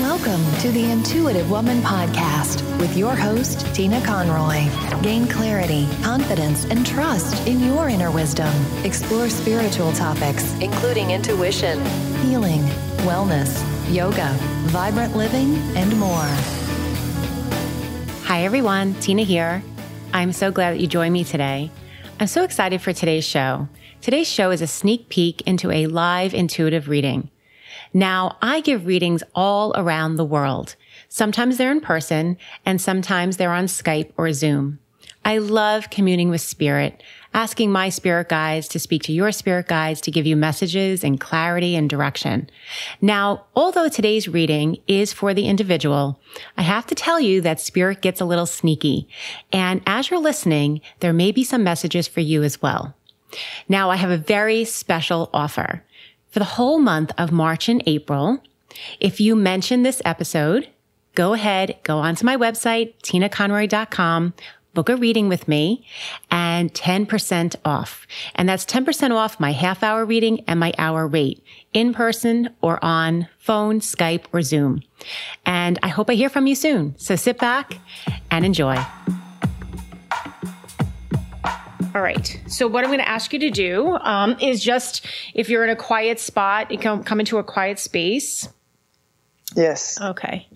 Welcome to the Intuitive Woman Podcast with your host, Tina Conroy. Gain clarity, confidence, and trust in your inner wisdom. Explore spiritual topics, including intuition, healing, wellness, yoga, vibrant living, and more. Hi, everyone. Tina here. I'm so glad that you joined me today. I'm so excited for today's show. Today's show is a sneak peek into a live intuitive reading. Now, I give readings all around the world. Sometimes they're in person and sometimes they're on Skype or Zoom. I love communing with spirit, asking my spirit guides to speak to your spirit guides to give you messages and clarity and direction. Now, although today's reading is for the individual, I have to tell you that spirit gets a little sneaky. And as you're listening, there may be some messages for you as well. Now, I have a very special offer for the whole month of March and April. If you mention this episode, go ahead, go onto my website, tinaconroy.com, book a reading with me and 10% off. And that's 10% off my half hour reading and my hour rate in person or on phone, Skype, or Zoom. And I hope I hear from you soon. So sit back and enjoy. All right. So what I'm going to ask you to do um, is just if you're in a quiet spot, you come come into a quiet space. Yes. Okay.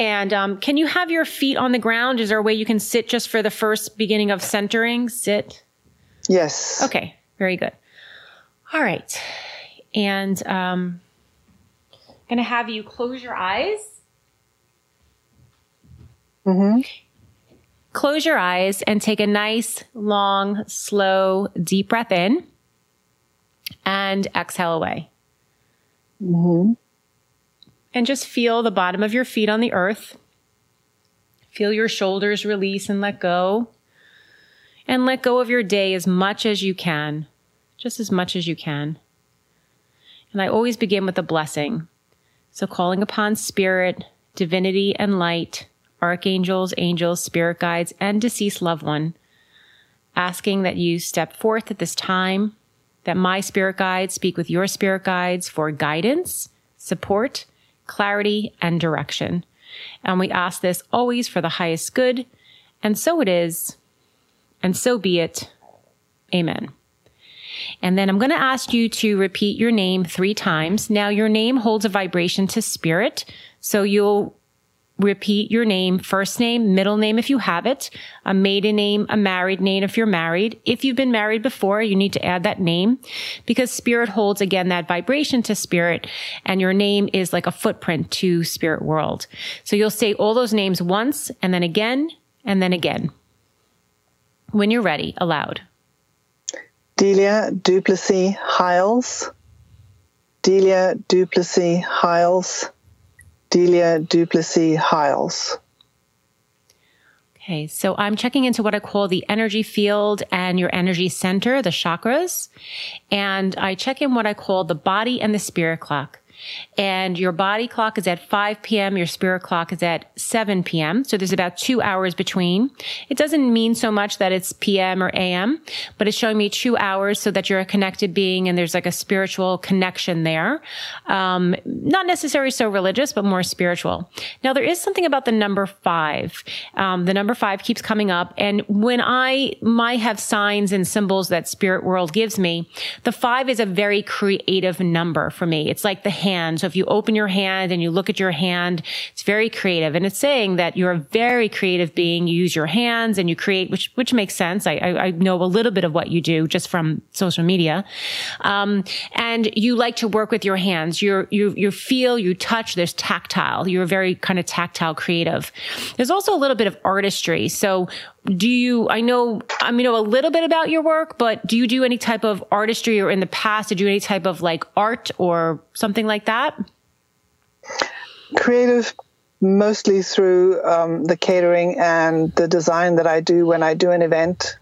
And um, can you have your feet on the ground? Is there a way you can sit just for the first beginning of centering? Sit. Yes. Okay. Very good. All right. And um, I'm going to have you close your eyes. Mm-hmm. Close your eyes and take a nice, long, slow, deep breath in and exhale away. Mm-hmm. And just feel the bottom of your feet on the earth. Feel your shoulders release and let go. And let go of your day as much as you can, just as much as you can. And I always begin with a blessing. So calling upon spirit, divinity, and light archangels, angels, spirit guides, and deceased loved one, asking that you step forth at this time, that my spirit guides speak with your spirit guides for guidance, support, clarity, and direction. And we ask this always for the highest good. And so it is, and so be it. Amen. And then I'm going to ask you to repeat your name three times. Now, your name holds a vibration to spirit. So you'll repeat your name, first name, middle name if you have it, a maiden name, a married name if you're married. If you've been married before, you need to add that name because spirit holds again that vibration to spirit and your name is like a footprint to spirit world. So you'll say all those names once and then again and then again. When you're ready, aloud. Delia du Plessis Hiles. Delia du Plessis Hiles. Delia du Plessis Hiles. Okay, so I'm checking into what I call the energy field and your energy center, the chakras. And I check in what I call the body and the spirit clock and your body clock is at 5 p.m. Your spirit clock is at 7 p.m. So there's about two hours between. It doesn't mean so much that it's p.m. or a.m., but it's showing me two hours so that you're a connected being and there's like a spiritual connection there. Um, not necessarily so religious, but more spiritual. Now there is something about the number five. Um, the number five keeps coming up. And when I might have signs and symbols that spirit world gives me, the five is a very creative number for me. It's like the hand. So if you open your hand and you look at your hand, it's very creative. And it's saying that you're a very creative being. You use your hands and you create, which, which makes sense. I, I, I know a little bit of what you do just from social media. Um, and you like to work with your hands. You're, you, you feel, you touch, there's tactile. You're very kind of tactile creative. There's also a little bit of artistry. So do you i know i mean know a little bit about your work but do you do any type of artistry or in the past did you do any type of like art or something like that? Creative mostly through um, the catering and the design that i do when i do an event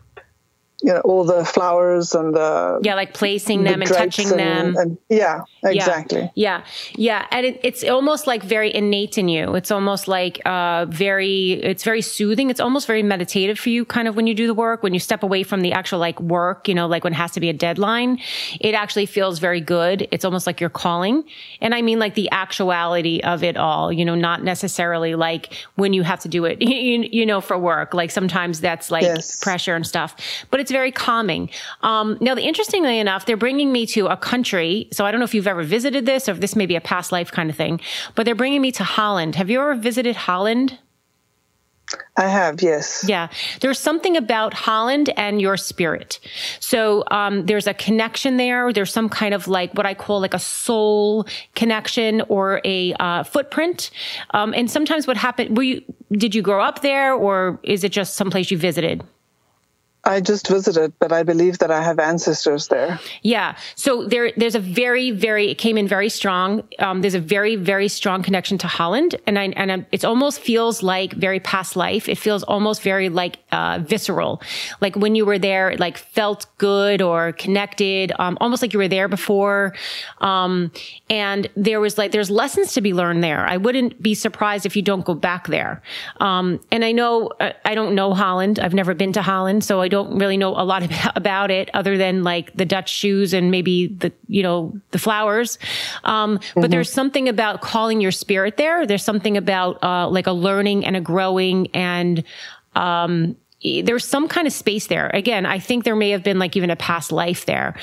you know all the flowers and the yeah like placing them and touching and, them. and yeah exactly. Yeah yeah, yeah. and it, it's almost like very innate in you. It's almost like uh very it's very soothing. It's almost very meditative for you kind of when you do the work. When you step away from the actual like work you know like when it has to be a deadline it actually feels very good. It's almost like you're calling. And i mean like the actuality of it all you know not necessarily like when you have to do it you, you know for work. Like sometimes that's like yes. pressure and stuff. But it's very calming. Um, now, the interestingly enough, they're bringing me to a country. So I don't know if you've ever visited this or if this may be a past life kind of thing, but they're bringing me to Holland. Have you ever visited Holland? I have, yes. Yeah. There's something about Holland and your spirit. So, um, there's a connection there. There's some kind of like what I call like a soul connection or a, uh, footprint. Um, and sometimes what happened, were you, did you grow up there or is it just someplace you visited? I just visited, but I believe that I have ancestors there. Yeah. So there, there's a very, very, it came in very strong. Um, there's a very, very strong connection to Holland. And I, and it almost feels like very past life. It feels almost very like, uh, visceral. Like when you were there, it like felt good or connected, um, almost like you were there before. Um, and there was like, there's lessons to be learned there. I wouldn't be surprised if you don't go back there. Um, and I know, uh, I don't know Holland. I've never been to Holland. So I don't really know a lot about it other than like the Dutch shoes and maybe the, you know, the flowers. Um, mm-hmm. but there's something about calling your spirit there. There's something about, uh, like a learning and a growing and, um, there's some kind of space there. Again, I think there may have been like even a past life there.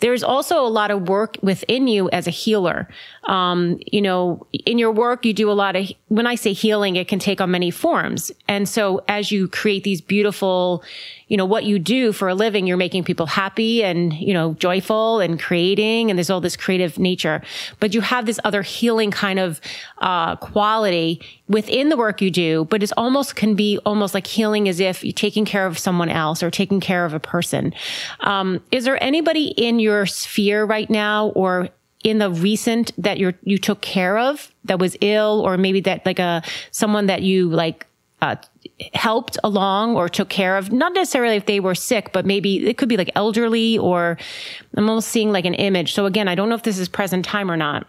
There's also a lot of work within you as a healer. Um, you know, in your work, you do a lot of, when I say healing, it can take on many forms. And so as you create these beautiful, you know, what you do for a living, you're making people happy and, you know, joyful and creating. And there's all this creative nature, but you have this other healing kind of, uh, quality within the work you do, but it's almost can be almost like healing as if you're taking care of someone else or taking care of a person. Um, is there anybody in your sphere right now or in the recent that you you took care of that was ill or maybe that like a someone that you like uh, helped along or took care of not necessarily if they were sick but maybe it could be like elderly or i'm almost seeing like an image. So again i don't know if this is present time or not.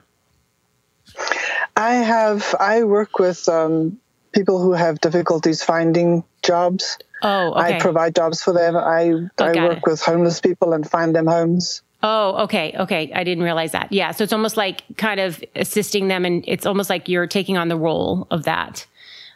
I have i work with um, people who have difficulties finding jobs. Oh okay. i provide jobs for them. I oh, i work it. with homeless people and find them homes Oh, okay. Okay. I didn't realize that. Yeah. So it's almost like kind of assisting them and it's almost like you're taking on the role of that.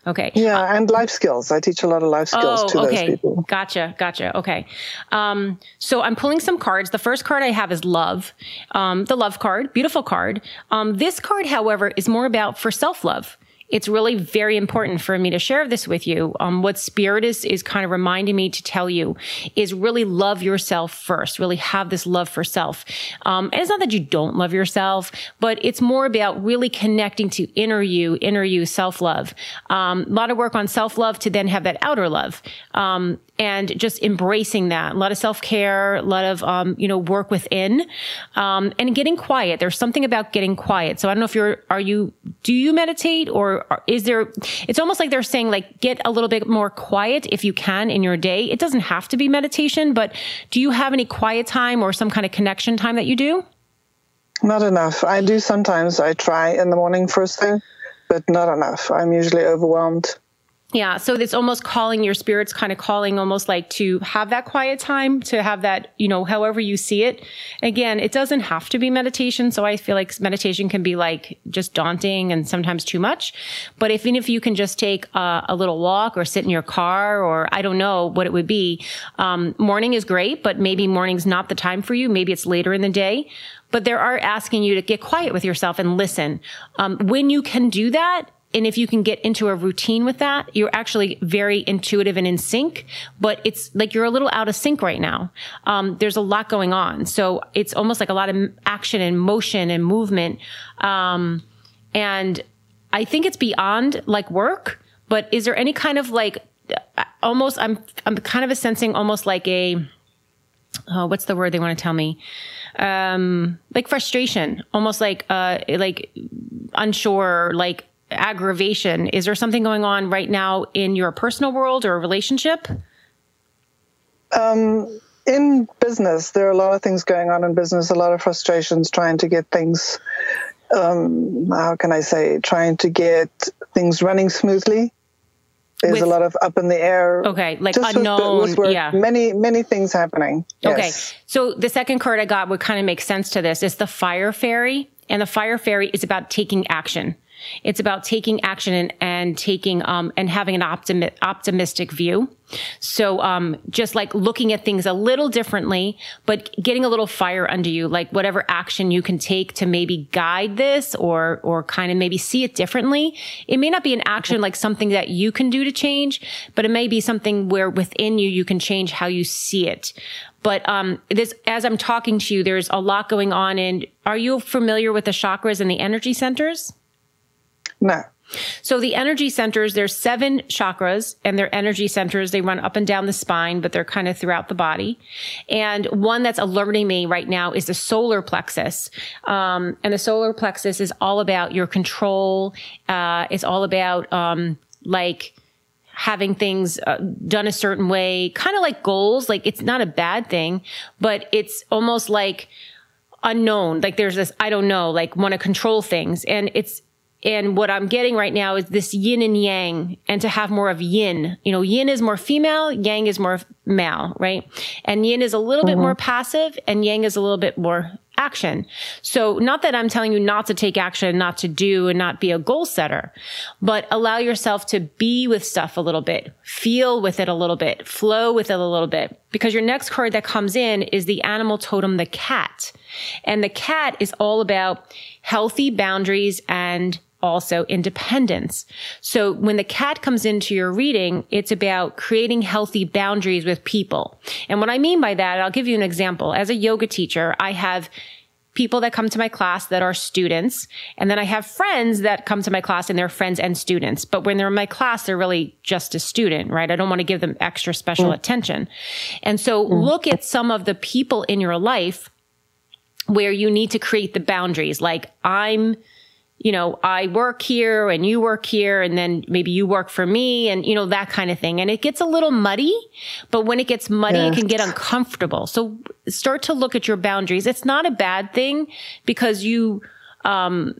Okay. Yeah, uh, and life skills. I teach a lot of life skills oh, to okay. those people. Gotcha. Gotcha. Okay. Um, so I'm pulling some cards. The first card I have is love. Um, the love card, beautiful card. Um, this card, however, is more about for self love it's really very important for me to share this with you. Um, what spirit is, is kind of reminding me to tell you is really love yourself first, really have this love for self. Um, and it's not that you don't love yourself, but it's more about really connecting to inner you, inner you, self love. Um, a lot of work on self love to then have that outer love. Um, and just embracing that. A lot of self care, a lot of, um, you know, work within, um, and getting quiet. There's something about getting quiet. So I don't know if you're, are you, do you meditate or is there, it's almost like they're saying like, get a little bit more quiet if you can in your day. It doesn't have to be meditation, but do you have any quiet time or some kind of connection time that you do? Not enough. I do sometimes. I try in the morning first thing, but not enough. I'm usually overwhelmed. Yeah. So it's almost calling your spirits kind of calling almost like to have that quiet time, to have that, you know, however you see it. Again, it doesn't have to be meditation. So I feel like meditation can be like just daunting and sometimes too much. But even if you can just take a, a little walk or sit in your car or I don't know what it would be, um, morning is great, but maybe morning's not the time for you. Maybe it's later in the day but they are asking you to get quiet with yourself and listen. Um, when you can do that, and if you can get into a routine with that, you're actually very intuitive and in sync, but it's like you're a little out of sync right now. Um, there's a lot going on. So it's almost like a lot of action and motion and movement. Um, and I think it's beyond like work, but is there any kind of like almost, I'm, I'm kind of a sensing almost like a, oh, what's the word they want to tell me? Um, like frustration, almost like, uh, like unsure, like aggravation. Is there something going on right now in your personal world or relationship? Um, in business, there are a lot of things going on in business, a lot of frustrations trying to get things, um, how can I say, trying to get things running smoothly. There's With- a lot of up in the air. Okay, like Just unknown, with yeah. Many, many things happening. Okay. Yes. So the second card I got would kind of make sense to this. It's the fire fairy. And the fire fairy is about taking action. It's about taking action and, and taking, um, and having an optimi- optimistic view. So, um, just like looking at things a little differently, but getting a little fire under you, like whatever action you can take to maybe guide this or, or kind of maybe see it differently. It may not be an action like something that you can do to change, but it may be something where within you, you can change how you see it. But um, this, as I'm talking to you, there's a lot going on. And are you familiar with the chakras and the energy centers? No. So the energy centers, there's seven chakras and their energy centers. They run up and down the spine, but they're kind of throughout the body. And one that's alerting me right now is the solar plexus. Um, and the solar plexus is all about your control. Uh, it's all about, um, like, having things uh, done a certain way, kind of like goals. Like it's not a bad thing, but it's almost like unknown. Like there's this, I don't know, like want to control things. And it's, and what I'm getting right now is this yin and yang and to have more of yin. You know, yin is more female, yang is more male, right? And yin is a little bit mm-hmm. more passive and yang is a little bit more action. So not that I'm telling you not to take action, not to do and not be a goal setter, but allow yourself to be with stuff a little bit, feel with it a little bit, flow with it a little bit. Because your next card that comes in is the animal totem, the cat. And the cat is all about healthy boundaries and also independence. So when the cat comes into your reading, it's about creating healthy boundaries with people. And what I mean by that, I'll give you an example. As a yoga teacher, I have people that come to my class that are students. And then I have friends that come to my class and they're friends and students. But when they're in my class, they're really just a student, right? I don't want to give them extra special mm. attention. And so mm. look at some of the people in your life where you need to create the boundaries. Like I'm, you know, I work here and you work here and then maybe you work for me and, you know, that kind of thing. And it gets a little muddy, but when it gets muddy, it can get uncomfortable. So start to look at your boundaries. It's not a bad thing because you, um,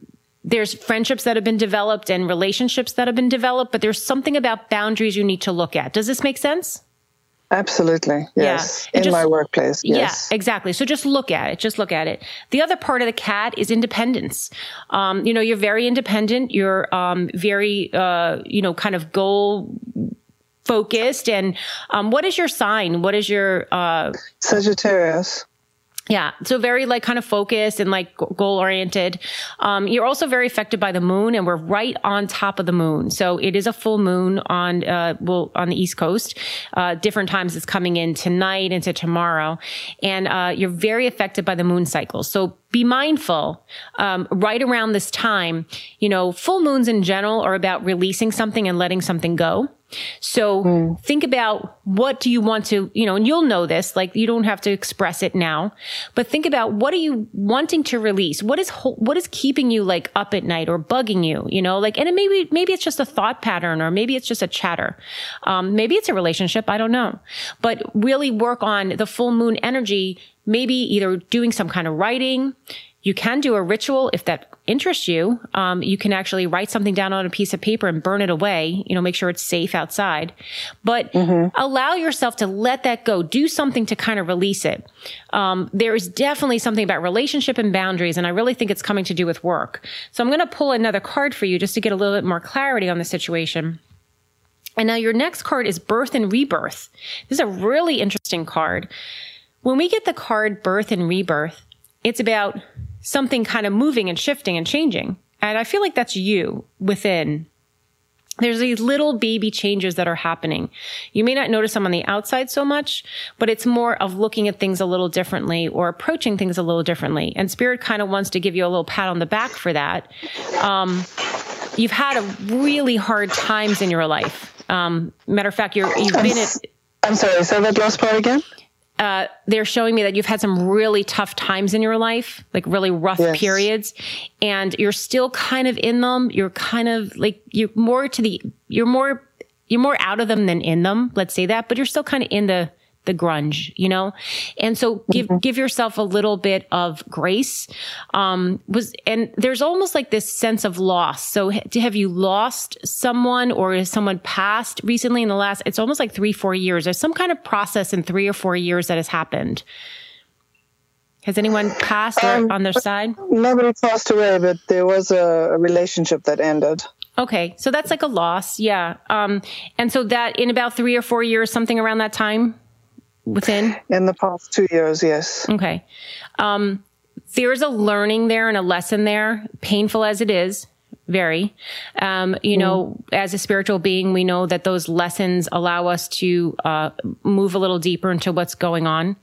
there's friendships that have been developed and relationships that have been developed, but there's something about boundaries you need to look at. Does this make sense? Absolutely. Yes. It In just- my workplace. Yes. Yeah, exactly. So just look at it. Just look at it. The other part of the cat is independence. Um, you know, you're very independent. You're um, very, uh, you know, kind of goal focused. And um, what is your sign? What is your uh, Sagittarius. Yeah. So very like kind of focused and like goal oriented. Um, you're also very affected by the moon and we're right on top of the moon. So it is a full moon on, uh, well, on the East Coast. Uh, different times it's coming in tonight into tomorrow. And, uh, you're very affected by the moon cycle. So be mindful, um, right around this time, you know, full moons in general are about releasing something and letting something go. So think about what do you want to, you know, and you'll know this, like you don't have to express it now, but think about what are you wanting to release? What is, what is keeping you like up at night or bugging you, you know, like, and it maybe, maybe it's just a thought pattern or maybe it's just a chatter. Um, maybe it's a relationship. I don't know, but really work on the full moon energy, maybe either doing some kind of writing, you can do a ritual if that interests you. Um, you can actually write something down on a piece of paper and burn it away. You know, make sure it's safe outside, but allow yourself to let that go. Do something to kind of release it. Um, there is definitely something about relationship and boundaries, and I really think it's coming to do with work. So I'm going to pull another card for you just to get a little bit more clarity on the situation. And now your next card is birth and rebirth. This is a really interesting card. When we get the card birth and rebirth, it's about something kind of moving and shifting and changing. And I feel like that's you within. There's these little baby changes that are happening. You may not notice them on the outside so much, but it's more of looking at things a little differently or approaching things a little differently. And spirit kind of wants to give you a little pat on the back for that. Um, you've had a really hard times in your life. Um, matter of fact, you're, you've been at, I'm sorry, say that last part again. Uh, they're showing me that you've had some really tough times in your life, like really rough Yes. periods, and you're still kind of in them. You're kind of like you're more to the you're more you're more out of them than in them. Let's say that, but you're still kind of in the the grunge, you know? And so give, mm-hmm. give yourself a little bit of grace. Um, was, and there's almost like this sense of loss. So have you lost someone or is someone passed recently in the last, it's almost like three, four years. There's some kind of process in three or four years that has happened. Has anyone passed um, on their side? Nobody passed away, but there was a, a relationship that ended. Okay, so that's like a loss, yeah. Um, and so that in about three or four years, something around that time within? In the past two years, yes. Okay. Um, there's a learning there and a lesson there, painful as it is, very. Um, you mm. know, as a spiritual being, we know that those lessons allow us to uh, move a little deeper into what's going on.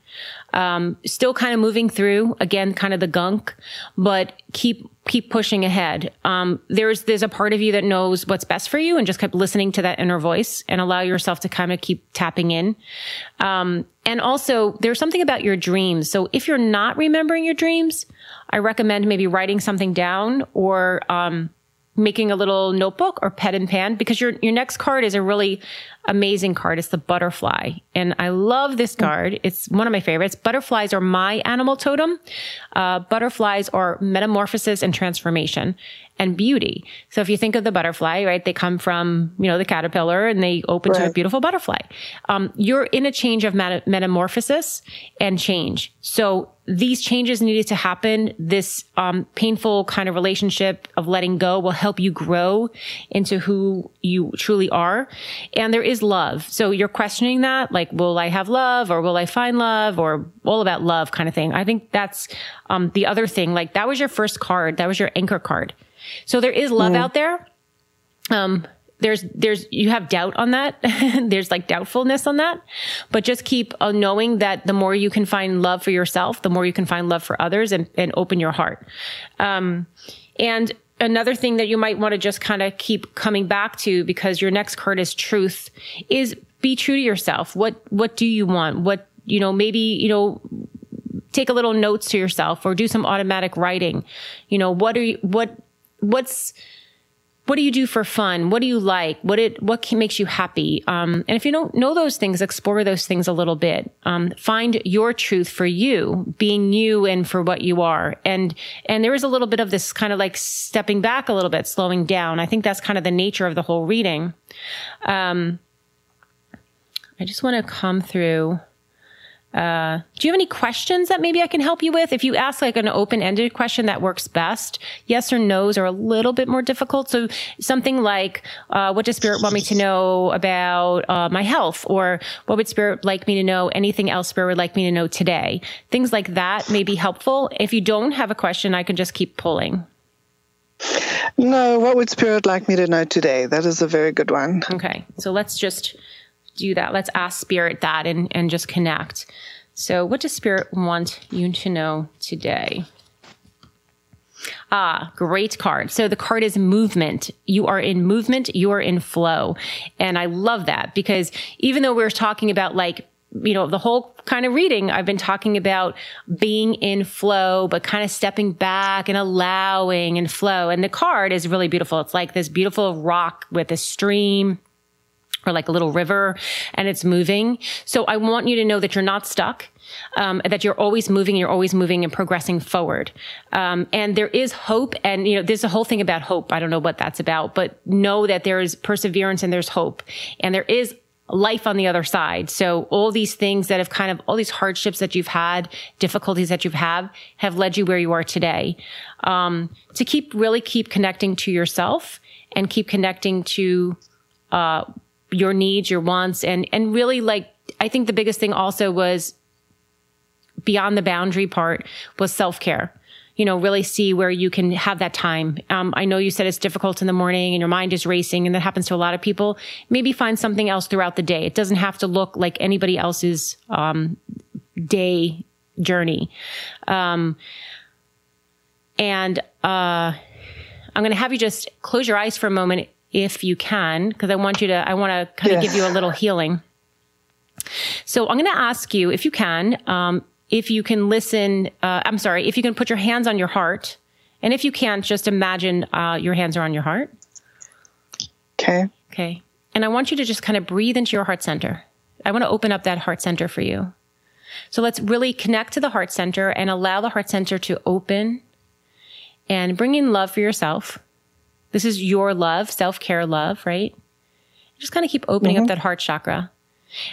Um, still kind of moving through again, kind of the gunk, but keep keep pushing ahead. Um, there's there's a part of you that knows what's best for you, and just keep listening to that inner voice and allow yourself to kind of keep tapping in. Um, and also, there's something about your dreams. So if you're not remembering your dreams, I recommend maybe writing something down or um, making a little notebook or pen and pan because your your next card is a really amazing card. It's the butterfly. And I love this mm. card. It's one of my favorites. Butterflies are my animal totem. Uh, butterflies are metamorphosis and transformation and beauty. So if you think of the butterfly, right, they come from, you know, the caterpillar and they open right. to a beautiful butterfly. Um, you're in a change of meta- metamorphosis and change. So these changes needed to happen. This um, painful kind of relationship of letting go will help you grow into who you truly are. And there is love. So you're questioning that, like, will I have love or will I find love or all about love kind of thing. I think that's um, the other thing. Like that was your first card. That was your anchor card. So there is love mm. out there. Um, there's, there's, you have doubt on that. there's like doubtfulness on that, but just keep uh, knowing that the more you can find love for yourself, the more you can find love for others and, and open your heart. Um, and another thing that you might want to just kind of keep coming back to because your next card is truth is be true to yourself. What, what do you want? What, you know, maybe, you know, take a little notes to yourself or do some automatic writing. You know, what are you, what, what's what do you do for fun? What do you like? What it what can, makes you happy? Um, and if you don't know those things, explore those things a little bit. Um, find your truth for you, being you and for what you are. And and there is a little bit of this kind of like stepping back a little bit, slowing down. I think that's kind of the nature of the whole reading. Um, I just want to come through. Uh, do you have any questions that maybe I can help you with? If you ask like an open-ended question that works best, yes or no's are a little bit more difficult. So something like, uh, what does spirit want me to know about uh, my health? Or what would spirit like me to know? Anything else spirit would like me to know today? Things like that may be helpful. If you don't have a question, I can just keep pulling. No, what would spirit like me to know today? That is a very good one. Okay. So let's just do that. Let's ask spirit that and, and just connect. So, what does spirit want you to know today? Ah, great card. So the card is movement. You are in movement. You are in flow. And I love that because even though we're talking about like, you know, the whole kind of reading, I've been talking about being in flow, but kind of stepping back and allowing and flow. And the card is really beautiful. It's like this beautiful rock with a stream or like a little river and it's moving. So I want you to know that you're not stuck. Um, that you're always moving, you're always moving and progressing forward. Um, and there is hope. And, you know, there's a whole thing about hope. I don't know what that's about, but know that there is perseverance and there's hope. And there is life on the other side. So all these things that have kind of, all these hardships that you've had, difficulties that you've had, have led you where you are today. Um, to keep, really keep connecting to yourself and keep connecting to, uh, your needs, your wants, and, and really like, I think the biggest thing also was beyond the boundary part was self care. You know, really see where you can have that time. Um, I know you said it's difficult in the morning and your mind is racing, and that happens to a lot of people. Maybe find something else throughout the day. It doesn't have to look like anybody else's um, day journey. Um, and uh, I'm going to have you just close your eyes for a moment if you can, because I want you to, I want to kind of yes. give you a little healing. So I'm going to ask you, if you can, um, if you can listen, uh, I'm sorry, if you can put your hands on your heart. And if you can't, just imagine uh, your hands are on your heart. Okay. Okay. And I want you to just kind of breathe into your heart center. I want to open up that heart center for you. So let's really connect to the heart center and allow the heart center to open and bring in love for yourself. This is your love, self care love, right? Just kind of keep opening mm-hmm. up that heart chakra.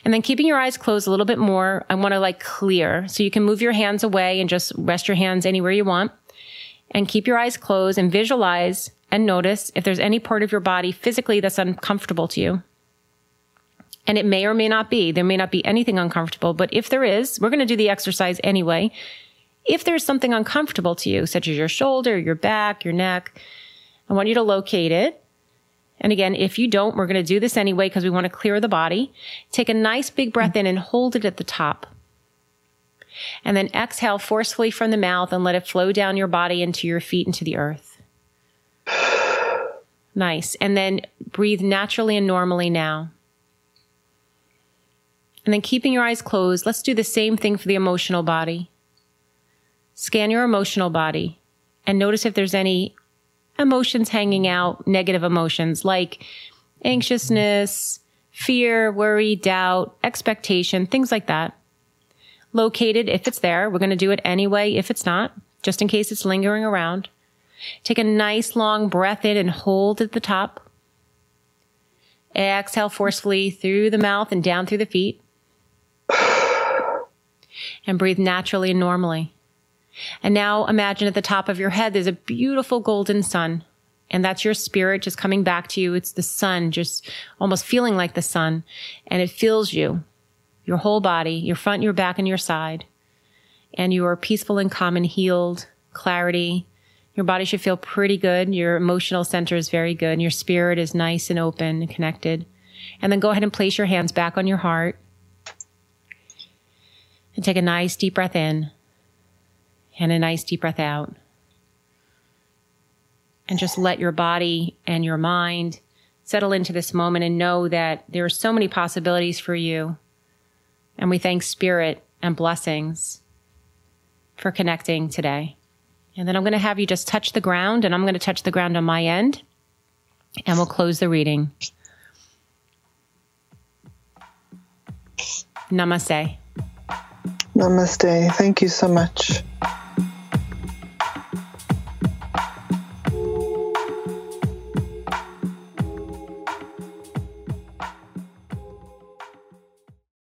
And then keeping your eyes closed a little bit more, I want to like clear. So you can move your hands away and just rest your hands anywhere you want. And keep your eyes closed and visualize and notice if there's any part of your body physically that's uncomfortable to you. And it may or may not be. There may not be anything uncomfortable, but if there is, we're going to do the exercise anyway. If there's something uncomfortable to you, such as your shoulder, your back, your neck, I want you to locate it. And again, if you don't, we're going to do this anyway because we want to clear the body. Take a nice big breath in and hold it at the top. And then exhale forcefully from the mouth and let it flow down your body into your feet into the earth. Nice. And then breathe naturally and normally now. And then keeping your eyes closed, let's do the same thing for the emotional body. Scan your emotional body and notice if there's any emotions hanging out, negative emotions like anxiousness, fear, worry, doubt, expectation, things like that. Located if it's there. We're going to do it anyway if it's not, just in case it's lingering around. Take a nice long breath in and hold at the top. Exhale forcefully through the mouth and down through the feet. And breathe naturally and normally. And now imagine at the top of your head, there's a beautiful golden sun. And that's your spirit just coming back to you. It's the sun, just almost feeling like the sun. And it fills you, your whole body, your front, your back, and your side. And you are peaceful and calm and healed, clarity. Your body should feel pretty good. Your emotional center is very good. And your spirit is nice and open and connected. And then go ahead and place your hands back on your heart. And take a nice deep breath in and a nice deep breath out. And just let your body and your mind settle into this moment and know that there are so many possibilities for you. And we thank Spirit and blessings for connecting today. And then I'm going to have you just touch the ground, and I'm going to touch the ground on my end, and we'll close the reading. Namaste. Namaste. Thank you so much.